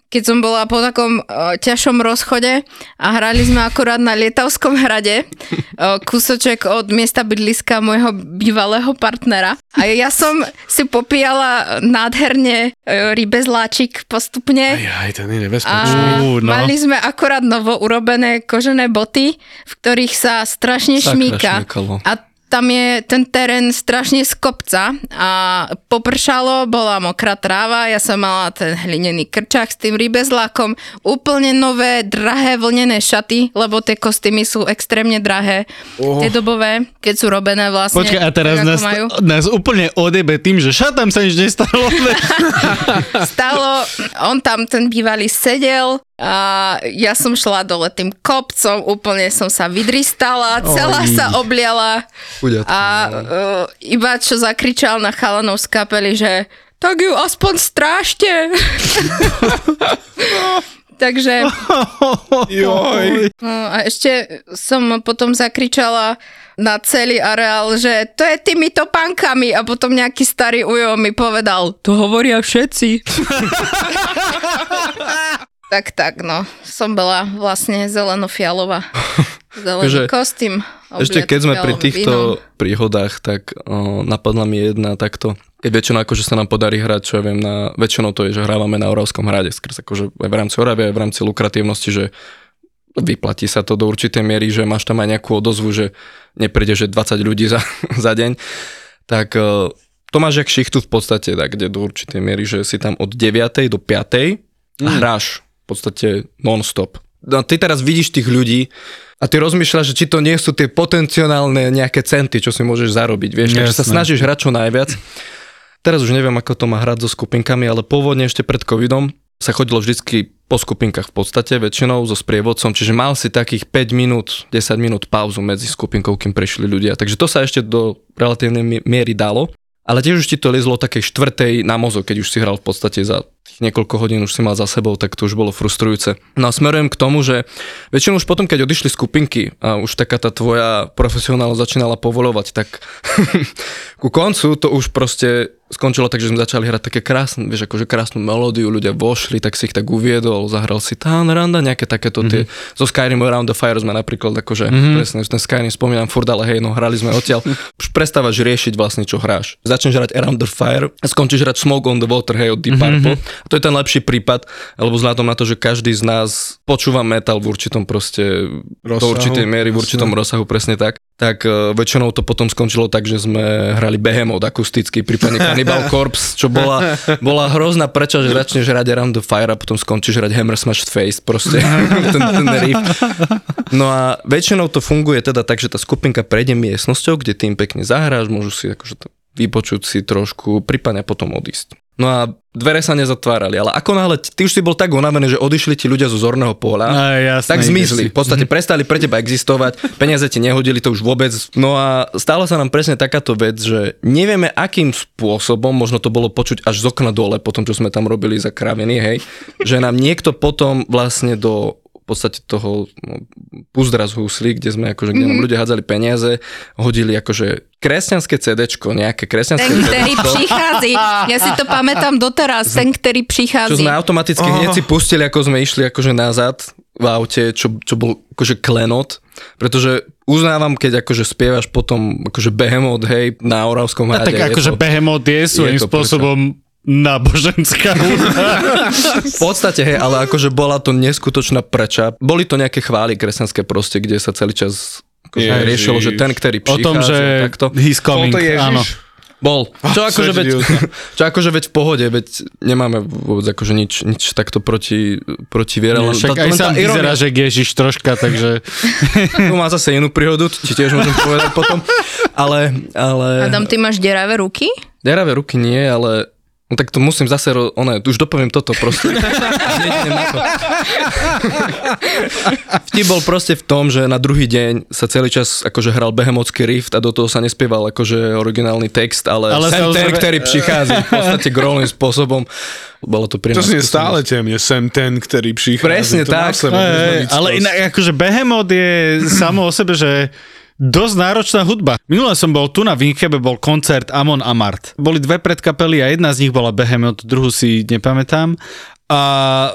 Keď som bola po takom uh, ťažšom rozchode a hrali sme akurát na Lietavskom hrade, uh, kúsoček od miesta bydliska môjho bývalého partnera. A ja som si popíjala nádherne uh, rybezláčik postupne. Aj, aj, ten je A nebezpečný. Ú, no. mali sme akorát novo urobené kožené boty, v ktorých sa strašne Sakra šmíka. A tam je ten terén strašne z kopca a popršalo, bola mokrá tráva, ja som mala ten hlinený krčák s tým rybezlákom, úplne nové, drahé vlnené šaty, lebo tie kostýmy sú extrémne drahé, oh. tie dobové, keď sú robené vlastne. Počkaj, a teraz nás, majú. nás úplne odebe tým, že šatám sa nič nestalo. Stalo, on tam ten bývalý sedel a ja som šla dole tým kopcom, úplne som sa vydristala, celá Oj. sa obliala Chuďatko, a uh, iba čo zakričal na chalanov z kapely, že tak ju aspoň strážte. Takže Joj. no, a ešte som potom zakričala na celý areál, že to je tými topánkami a potom nejaký starý ujo mi povedal, to hovoria všetci. tak, tak, no. Som bola vlastne zeleno-fialová. Zelený Takže kostým. Ešte keď sme pri týchto vínom. príhodách, tak o, napadla mi jedna takto. Keď väčšinou akože sa nám podarí hrať, čo ja viem, na, väčšinou to je, že hrávame na Oravskom hrade, skrz akože aj v rámci Oravy, aj v rámci lukratívnosti, že vyplatí sa to do určitej miery, že máš tam aj nejakú odozvu, že nepríde, že 20 ľudí za, za deň, tak o, to máš jak šichtu v podstate, tak, kde do určitej miery, že si tam od 9. do 5. a hráš podstate non-stop. No, ty teraz vidíš tých ľudí a ty rozmýšľaš, že či to nie sú tie potenciálne nejaké centy, čo si môžeš zarobiť, vieš, takže sa snažíš hrať čo najviac. Teraz už neviem, ako to má hrať so skupinkami, ale pôvodne ešte pred covidom sa chodilo vždycky po skupinkách v podstate väčšinou so sprievodcom, čiže mal si takých 5 minút, 10 minút pauzu medzi skupinkou, kým prišli ľudia. Takže to sa ešte do relatívnej miery dalo. Ale tiež už ti to liezlo takej štvrtej na mozog, keď už si hral v podstate za tých niekoľko hodín už si mal za sebou, tak to už bolo frustrujúce. No a smerujem k tomu, že väčšinou už potom, keď odišli skupinky a už taká tá tvoja profesionálnosť začínala povolovať, tak ku koncu to už proste skončilo tak, že sme začali hrať také krásne, vieš, akože krásnu melódiu, ľudia vošli, tak si ich tak uviedol, zahral si Tán Randa, nejaké takéto tie, mm-hmm. zo Skyrim Around the Fire sme napríklad, akože mm-hmm. presne, ten Skyrim spomínam furt, ale hej, no hrali sme odtiaľ. Už prestávaš riešiť vlastne, čo hráš. Začneš hrať Around the Fire skončíš hrať Smoke on the Water, hej, od Deep Purple. Mm-hmm. A to je ten lepší prípad, lebo vzhľadom na to, že každý z nás počúva metal v určitom proste, rozsahu, do určitej miery, v určitom rozsahu, presne tak, tak uh, väčšinou to potom skončilo tak, že sme hrali Behemoth akusticky, prípadne Cannibal Corpse, čo bola, bola hrozná preča, že začneš hrať Around the Fire a potom skončíš hrať Hammer Smash Face, proste ten, ten riff. No a väčšinou to funguje teda tak, že tá skupinka prejde miestnosťou, kde tým pekne zahráš, môžu si akože to vypočuť si trošku, prípadne potom odísť. No a dvere sa nezatvárali, ale ako náhle ty už si bol tak unavený, že odišli ti ľudia zo zorného pola, Aj, jasné, tak zmizli. V podstate prestali pre teba existovať, peniaze ti nehodili to už vôbec. No a stala sa nám presne takáto vec, že nevieme akým spôsobom, možno to bolo počuť až z okna dole, po tom, čo sme tam robili za kraviny, hej, že nám niekto potom vlastne do podstate toho no, puzdra z husly, kde sme akože, kde nám ľudia hádzali peniaze, hodili akože kresťanské CDčko, nejaké kresťanské Ten, ktorý CDčko, prichází. Ja si to pamätám doteraz, ten, ktorý čo prichází. sme automaticky hneď si pustili, ako sme išli akože nazad v aute, čo, čo bol akože klenot, pretože uznávam, keď akože spievaš potom akože Behemoth, hej, na Oravskom A hrade. tak je akože to- Behemoth je svojím je spôsobom náboženská hudba. V podstate, hej, ale akože bola to neskutočná preča. Boli to nejaké chvály kresťanské proste, kde sa celý čas akože Ježiš. riešilo, že ten, ktorý O prichádza, tom, že takto. he's coming, Bol to Ježiš? áno. Bol. Čo akože, svätý veď, čo akože veď v pohode, veď nemáme vôbec akože nič, nič takto proti, proti viere. len Však tá- aj sám vyzerá, že Ježiš troška, takže... Tu má zase inú príhodu, či tiež môžem povedať potom. Ale, ale... Adam, ty máš deravé ruky? Deravé ruky nie, ale No tak to musím zase, ro- one, už dopoviem toto proste. To. Vtip bol proste v tom, že na druhý deň sa celý čas akože hral Behemothský rift a do toho sa nespieval akože originálny text, ale, Ale sem ten, ktorý prichádza v podstate grolným spôsobom. Bolo to príjemné. To znie stále temne, sem ten, ktorý prichádza. Presne to tak. sebe, hej, ale inak akože Behemoth je samo o sebe, že dosť náročná hudba. Minule som bol tu na Winchebe, bol koncert Amon Amart. Boli dve predkapely a jedna z nich bola Behemoth, druhú si nepamätám. A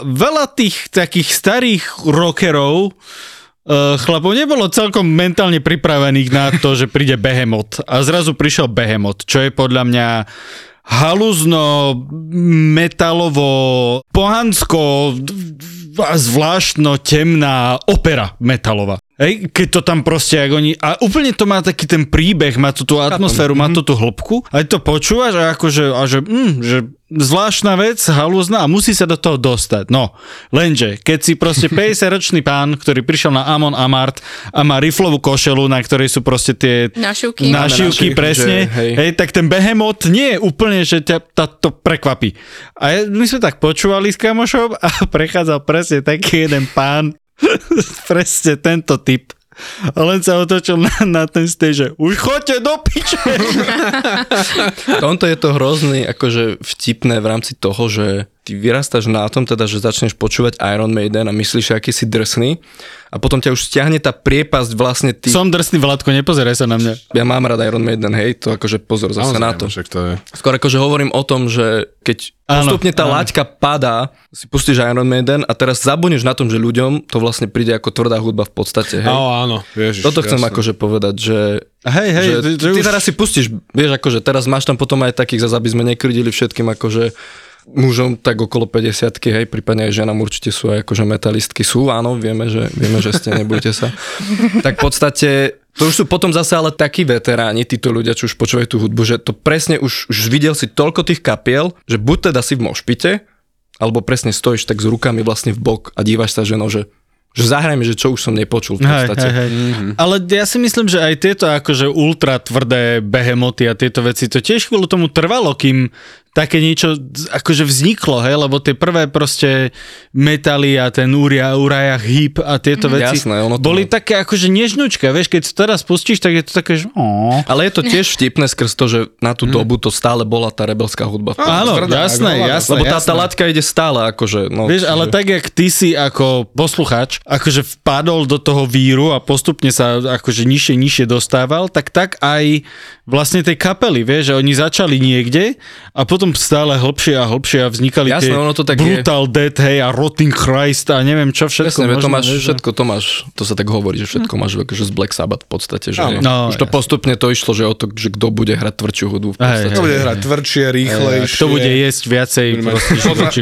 veľa tých takých starých rockerov uh, chlapov nebolo celkom mentálne pripravených na to, že príde Behemoth. A zrazu prišiel Behemoth, čo je podľa mňa haluzno, metalovo, pohansko, a zvláštno temná opera metalová. Hej, keď to tam proste, ak oni, a úplne to má taký ten príbeh, má tú, tú atmosféru, má tú tú hĺbku, a ty to počúvaš a akože, a že, mm, že zvláštna vec, halúzna a musí sa do toho dostať. No, lenže, keď si proste 50-ročný pán, ktorý prišiel na Amon Amart a má riflovú košelu, na ktorej sú proste tie Našivky. našivky, presne, že hej. hej, tak ten behemoth nie je úplne, že ťa tá, to prekvapí. A my sme tak počúvali s kamošom a prechádzal presne taký jeden pán, presne tento typ. A len sa otočil na, na ten že už choďte do piče. Tomto je to hrozný, akože vtipné v rámci toho, že ty vyrastáš na tom, teda, že začneš počúvať Iron Maiden a myslíš, aký si drsný a potom ťa už stiahne tá priepasť vlastne ty... Som drsný, Vládko, nepozeraj sa na mňa. Ja mám rád Iron Maiden, hej, to akože pozor zase na to. Však to je. Skôr akože hovorím o tom, že keď Áno, postupne tá áno. laťka padá, si pustíš Iron Maiden a teraz zabudneš na tom, že ľuďom to vlastne príde ako tvrdá hudba v podstate, hej. Áno, áno, ježiš, Toto chcem jasné. akože povedať, že, Hej, hej, že ty, ty už... teraz si pustíš, vieš, akože teraz máš tam potom aj takých, zase aby sme nekrydili všetkým akože mužom tak okolo 50 hej, prípadne aj ženám určite sú aj akože metalistky. Sú, áno, vieme, že, vieme, že ste, nebojte sa. tak v podstate, to už sú potom zase ale takí veteráni, títo ľudia, čo už počúvajú tú hudbu, že to presne už, už videl si toľko tých kapiel, že buď teda si v mošpite, alebo presne stojíš tak s rukami vlastne v bok a dívaš sa, že no, že, že zahrajme, že čo už som nepočul v Hej, podstate. hej, hej. Mm-hmm. Ale ja si myslím, že aj tieto akože ultra tvrdé behemoty a tieto veci, to tiež chvíľu tomu trvalo, kým také niečo akože vzniklo, hej, lebo tie prvé proste metaly a ten Uria, Uriah Heep a tieto Mhm. veci Jasné, ono to boli má- také akože nežnučké, vieš, keď to teraz pustíš, tak je to také, že ó. Ale je to tiež vtipné skrz to, že na tú dobu to stále bola tá rebelská hudba. Áno, tvrdá, jasné, ako jasné, Lebo tá, tá jasné. latka ide stále, akože... No, Vieš, ale čiže- tak, jak ty si ako posluchač, akože vpadol do toho víru a postupne sa akože nižšie, nižšie dostával, tak tak aj vlastne tej kapely, vieš, že oni začali niekde a potom stále hlbšie a hlbšie a vznikali Jasné, tie ono to tak je. Brutal Death, hej, a Rotting Christ a neviem čo všetko. Presne, to možné, máš, vieš, že- všetko to máš, to sa tak hovorí, že všetko máš akože z Black Sabbath v podstate, že Áno. No, už to postupne to išlo, že o to, že kto bude hrať tvrdšiu hudbu v Hej, podstate. To bude hrať tvrdšie, rýchlejšie. Kto bude jesť viacej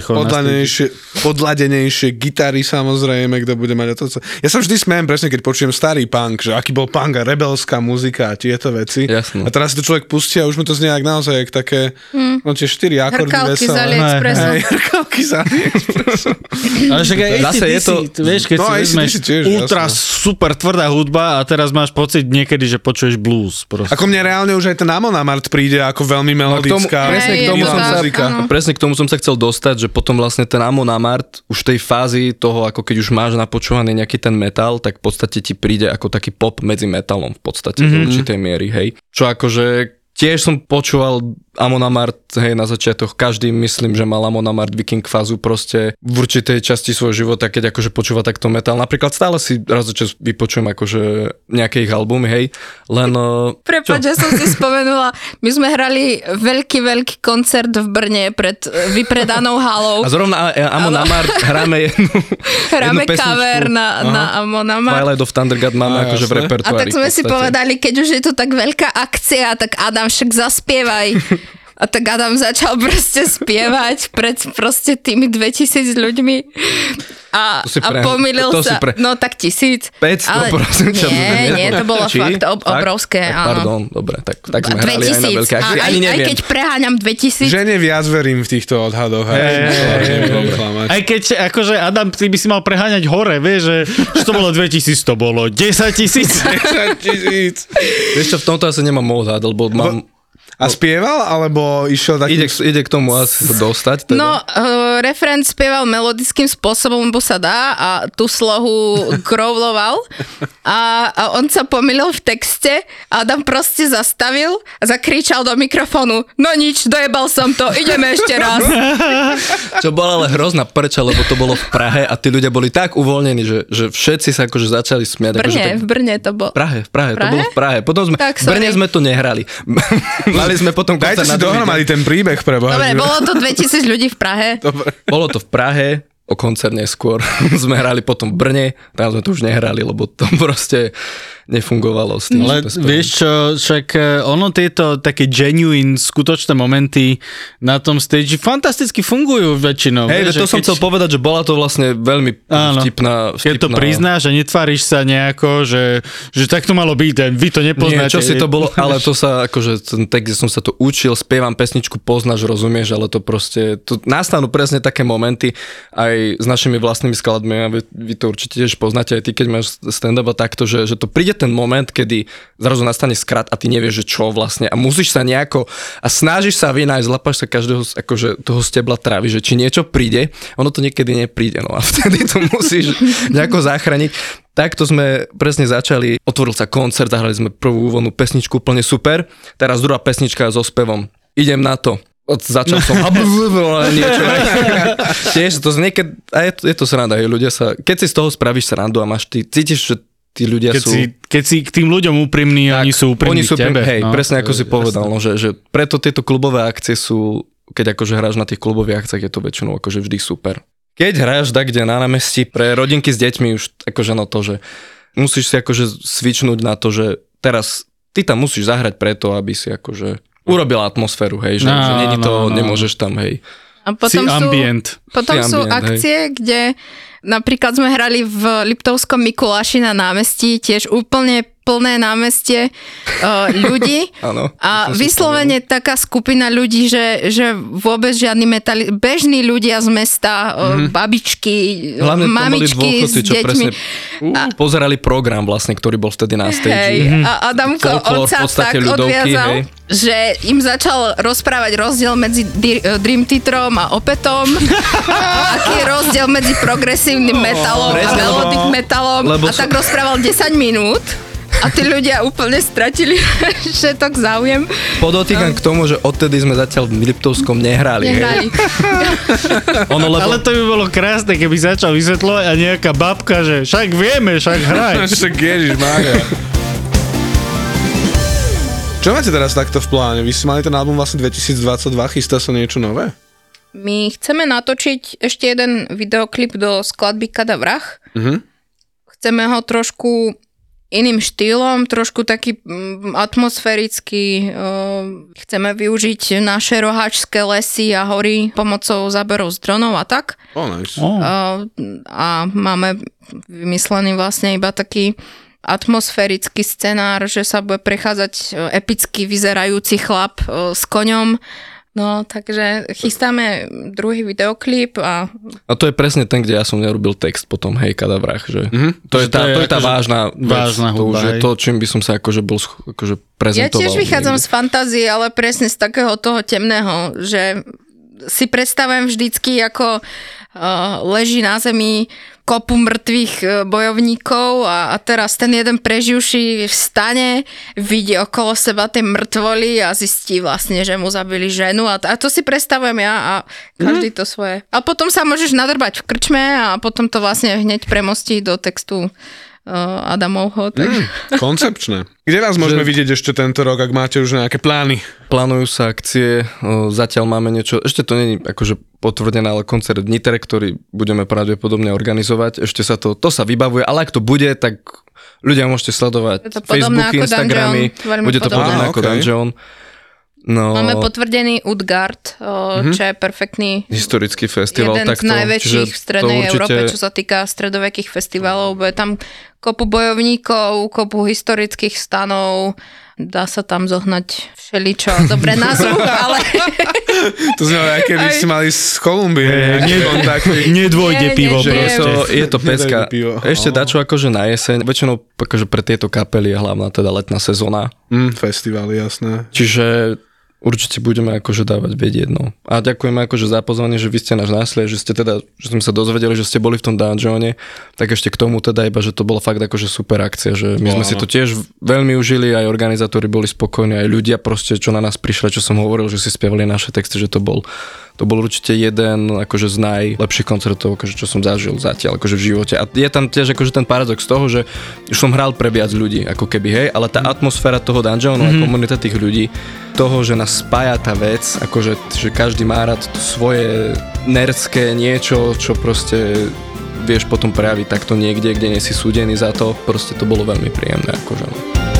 podladenejšie, podladenejšie gitary samozrejme, kto bude mať a to. Ja sa vždy smejem presne, keď počujem starý punk, že aký bol punk a rebelská muzika a tieto veci. Jasno. A teraz si to človek pustí a už mu to znie jak naozaj jak také, no tie štyri akordy Hrkalky z veselé. AliExpressu. Hej, hrkalky z AliExpressu. Ale však aj Zase je to- vieš, keď No, si vezmeš tiež, ultra jasné. super tvrdá hudba a teraz máš pocit niekedy, že počuješ blues. Proste. Ako mne reálne už aj ten Amon Amart príde ako veľmi No, k tomu, melodická. presne, k tomu to som tak, sa, presne k tomu som sa chcel dostať, že potom vlastne ten Amon Amart už v tej fázi toho, ako keď už máš napočúvaný nejaký ten metal, tak v podstate ti príde ako taký pop medzi metalom v podstate mm-hmm. do určitej miery, hej. Čo akože tiež som počúval Amon Amart, hej, na začiatok, každý myslím, že mal Amon Amart Viking fázu proste v určitej časti svojho života, keď akože počúva takto metal. Napríklad stále si raz za čas vypočujem akože nejaké ich albumy, hej, len... eh, Prepač, že som si spomenula, my sme hrali veľký, veľký koncert v Brne pred e, vypredanou halou. A zrovna a- Amon. Amart hráme jednu, Hráme jednu cover na, na Amon Amart. Twilight of Thunder God máme Á, akože v jasné. A repertoári. tak sme si povedali, keď už je to tak veľká akcia, tak Adam však zaspievaj. A tak Adam začal proste spievať pred proste tými 2000 ľuďmi. A, To si a pre- pomýlil to si sa. pre- No tak tisíc. 500, prosím ťa. Nie, nie, to bolo Či? fakt ob- obrovské. Tak, áno. Pardon, dobre, tak, tak sme hrali aj na 2000. veľké A aj, Ani aj keď preháňam 2000, Žene viac verím v týchto odhadoch. Hey, hey, hey, Aj keď, akože Adam, ty by si mal preháňať hore, vieš, že, to bolo 2000, to bolo 10 tisíc. tisíc. Vieš čo, v tomto asi nemám odhad, lebo mám... A spieval, alebo išiel taký... Ide, ide k tomu asi sa dostať. Teda. No, uh, referent spieval melodickým spôsobom, bo sa dá a tú slohu krovloval a, a on sa pomýlil v texte a Adam proste zastavil a zakričal do mikrofónu no nič, dojebal som to, ideme ešte raz. Čo bola ale hrozná prča, lebo to bolo v Prahe a tí ľudia boli tak uvoľnení, že, že všetci sa akože začali V smiať. Akože Brne, tak, v Brne to bolo. v Prahe, v Prahe, to Prahe? bolo v Prahe. Potom sme, Tak, v Brne sme to nehrali. Mali sme potom Dajte koncert si na druhý dohromady ten príbeh pre Boha. Dobre, bolo to 2000 ľudí v Prahe. Bolo to v Prahe, o koncert neskôr. sme hrali potom v Brne, tam sme to už nehrali, lebo to proste nefungovalo s tým. Ale to vieš čo, však e, ono tieto také genuine, skutočné momenty na tom stage fantasticky fungujú väčšinou. Hej, to som keď- chcel povedať, že bola to vlastne veľmi Áno. vtipná, vtipná... Keď to priznáš a netváriš sa nejako, že, že tak to malo byť, vy to Nie, nepoznáte. čo si to bolo, ale to sa, akože ten text, som sa to učil, spievam pesničku, poznáš, rozumieš, ale to proste, tu nastanú presne také momenty aj s našimi vlastnými skladbami a vy, vy to určite tiež poznáte aj ty, keď máš stand-up a takto, že, že to príde ten moment, kedy zrazu nastane skrat a ty nevieš, že čo vlastne a musíš sa nejako a snažíš sa vynájsť, zlapáš sa každého akože toho stebla trávy, že či niečo príde, ono to niekedy nepríde, no a vtedy to musíš nejako zachrániť. Takto sme presne začali, otvoril sa koncert, zahrali sme prvú úvodnú pesničku, úplne super, teraz druhá pesnička so spevom. Idem na to. Od, začal som niečo. Tiež to niekedy, a je to, je to sranda, hej, ľudia sa, keď si z toho spravíš srandu a máš, ty cítiš, že tí ľudia Keď sú... si, keď si k tým ľuďom úprimní, oni sú úprimní Oni sú tebe. hej, no. presne ako si povedal, no, že, že preto tieto klubové akcie sú, keď akože hráš na tých klubových akciách, je to väčšinou akože vždy super. Keď hráš tak, kde na námestí pre rodinky s deťmi už akože no to, že musíš si akože svičnúť na to, že teraz ty tam musíš zahrať preto, aby si akože urobil atmosféru, hej, že, No, že není to, no, no. nemôžeš tam, hej. A Si potom sú, ambient. potom Si sú ambient, hej. akcie, kde napríklad sme hrali v Liptovskom Mikuláši na námestí, tiež úplne plné námestie uh, ľudí. Áno, A vyslovene taká skupina ľudí, že, že vôbec žiadni metali... Bežní ľudia z mesta, mm-hmm. babičky, Mhm. Hlavne mamičky dôchodci, s čo deťmi. presne uh, pozerali program vlastne, ktorý bol vtedy na stage. Hej, a Adamko od v podstate tak ľudovky, odviazal, hej. že im začal rozprávať rozdiel medzi Di- Dream Theaterom a Opetom. aký je rozdiel medzi progresívnym metalom a presne, lebo- melodic metalom. lebo a tak rozprával 10 minút. A tí ľudia úplne stratili všetok záujem. Podotýkam k tomu, že odtedy sme zatiaľ v Liptovskom nehrali. Nehrali. Ono, lebo Ale to by bolo krásne, keby začal vysvetľovať a nejaká babka, že však vieme, však hraj. Však ježiš, Mária. Čo máte teraz takto v pláne? Vy ste mali ten album vlastne 2022, chystá sa niečo nové? My chceme natočiť ešte jeden videoklip do skladby Kadavrach. Mhm. Chceme ho trošku iným štýlom, trošku taký mm, atmosférický. eh, Chceme využiť naše roháčské lesy a hory pomocou záberov z dronov a tak. Oh, nice. Oh. A máme vymyslený vlastne iba taký atmosférický scenár, že sa bude prechádzať eh, epicky vyzerajúci chlap s koňom. No, takže chystáme druhý videoklip a A to je presne ten, kde ja som nerobil text potom, hej, kadavrach, že Mhm. to, je Že tá, to je to je tá akože vážna vec, vážna to už je to, čím by som sa akože bol akože Ja prezentoval. tiež vychádzam niekde. z fantázie, ale presne z takého toho temného, že si predstavujem vždycky, ako uh, leží na zemi kopu mŕtvych uh, bojovníkov a, a teraz ten jeden preživší vstane, vidí okolo seba tie mŕtvoly a zistí vlastne, že mu zabili ženu a, a to si predstavujem ja a každý to svoje. A potom sa môžeš nadrbať v krčme a potom to vlastne hneď premostí do textu Adamovho. Tak... Koncepčné. Kde vás môžeme vidieť ešte tento rok, ak máte už nejaké plány? Plánujú sa akcie, zatiaľ máme niečo, ešte to není akože potvrdené, ale koncert v Nitre, ktorý budeme pravdepodobne organizovať, ešte sa to, to sa vybavuje, ale ak to bude, tak ľudia môžete sledovať Je to podobné Facebooky, ako Instagramy, Dungeon, bude to podobné. Á, ako okej. Dungeon. No, Máme potvrdený Utgard, o, čo je perfektný historický festival. jeden takto, z najväčších v strednej určite- Európe, čo sa týka stredovekých festivalov. Bude tam kopu bojovníkov, kopu historických stanov, dá sa tam zohnať všeličo. Dobre názvu, ale To znamená, aké by ste mali z Kolumbie. nie- kontakty. Nedvojde pivo nie, že je to, je to pivo. Ešte dačo akože na jeseň. Väčšinou akože pre tieto kapely je hlavná teda letná sezóna. Mm, festivaly, jasné. Čiže určite budeme akože dávať vedieť, no. A ďakujeme akože za pozvanie, že vy ste nás našli, že ste teda, že sme sa dozvedeli, že ste boli v tom dungeone, tak ešte k tomu teda iba, že to bolo fakt akože super akcia, že my sme si to tiež veľmi užili, aj organizátori boli spokojní, aj ľudia proste, čo na nás prišli, čo som hovoril, že si spievali naše texty, že to bol to bol určite jeden akože z najlepších koncertov, akože, čo som zažil zatiaľ akože v živote. A je tam tiež akože ten paradox toho, že už som hral pre viac ľudí, ako keby, hej, ale tá atmosféra toho dungeonu mm-hmm. a komunita tých ľudí, toho, že nás spája tá vec, akože že každý má rád to svoje nerdské niečo, čo proste vieš potom prejaviť takto niekde, kde nie si súdený za to, proste to bolo veľmi príjemné. Akože.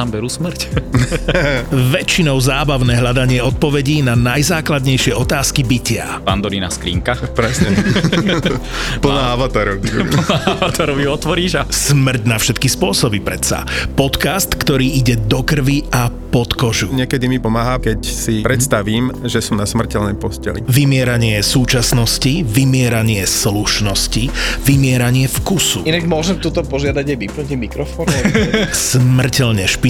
tam berú smrť? Väčšinou zábavné hľadanie odpovedí na najzákladnejšie otázky bytia. Pandorína skrinka. Presne. Plná avatarov. to robí otvoríš a... Smrť na všetky spôsoby predsa. Podcast, ktorý ide do krvi a pod kožu. Niekedy mi pomáha, keď si predstavím, že som na smrteľnej posteli. Vymieranie súčasnosti, vymieranie slušnosti, vymieranie vkusu. Inak môžem tuto požiadať aj vypnutí mikrofónu? Smrteľne špinavý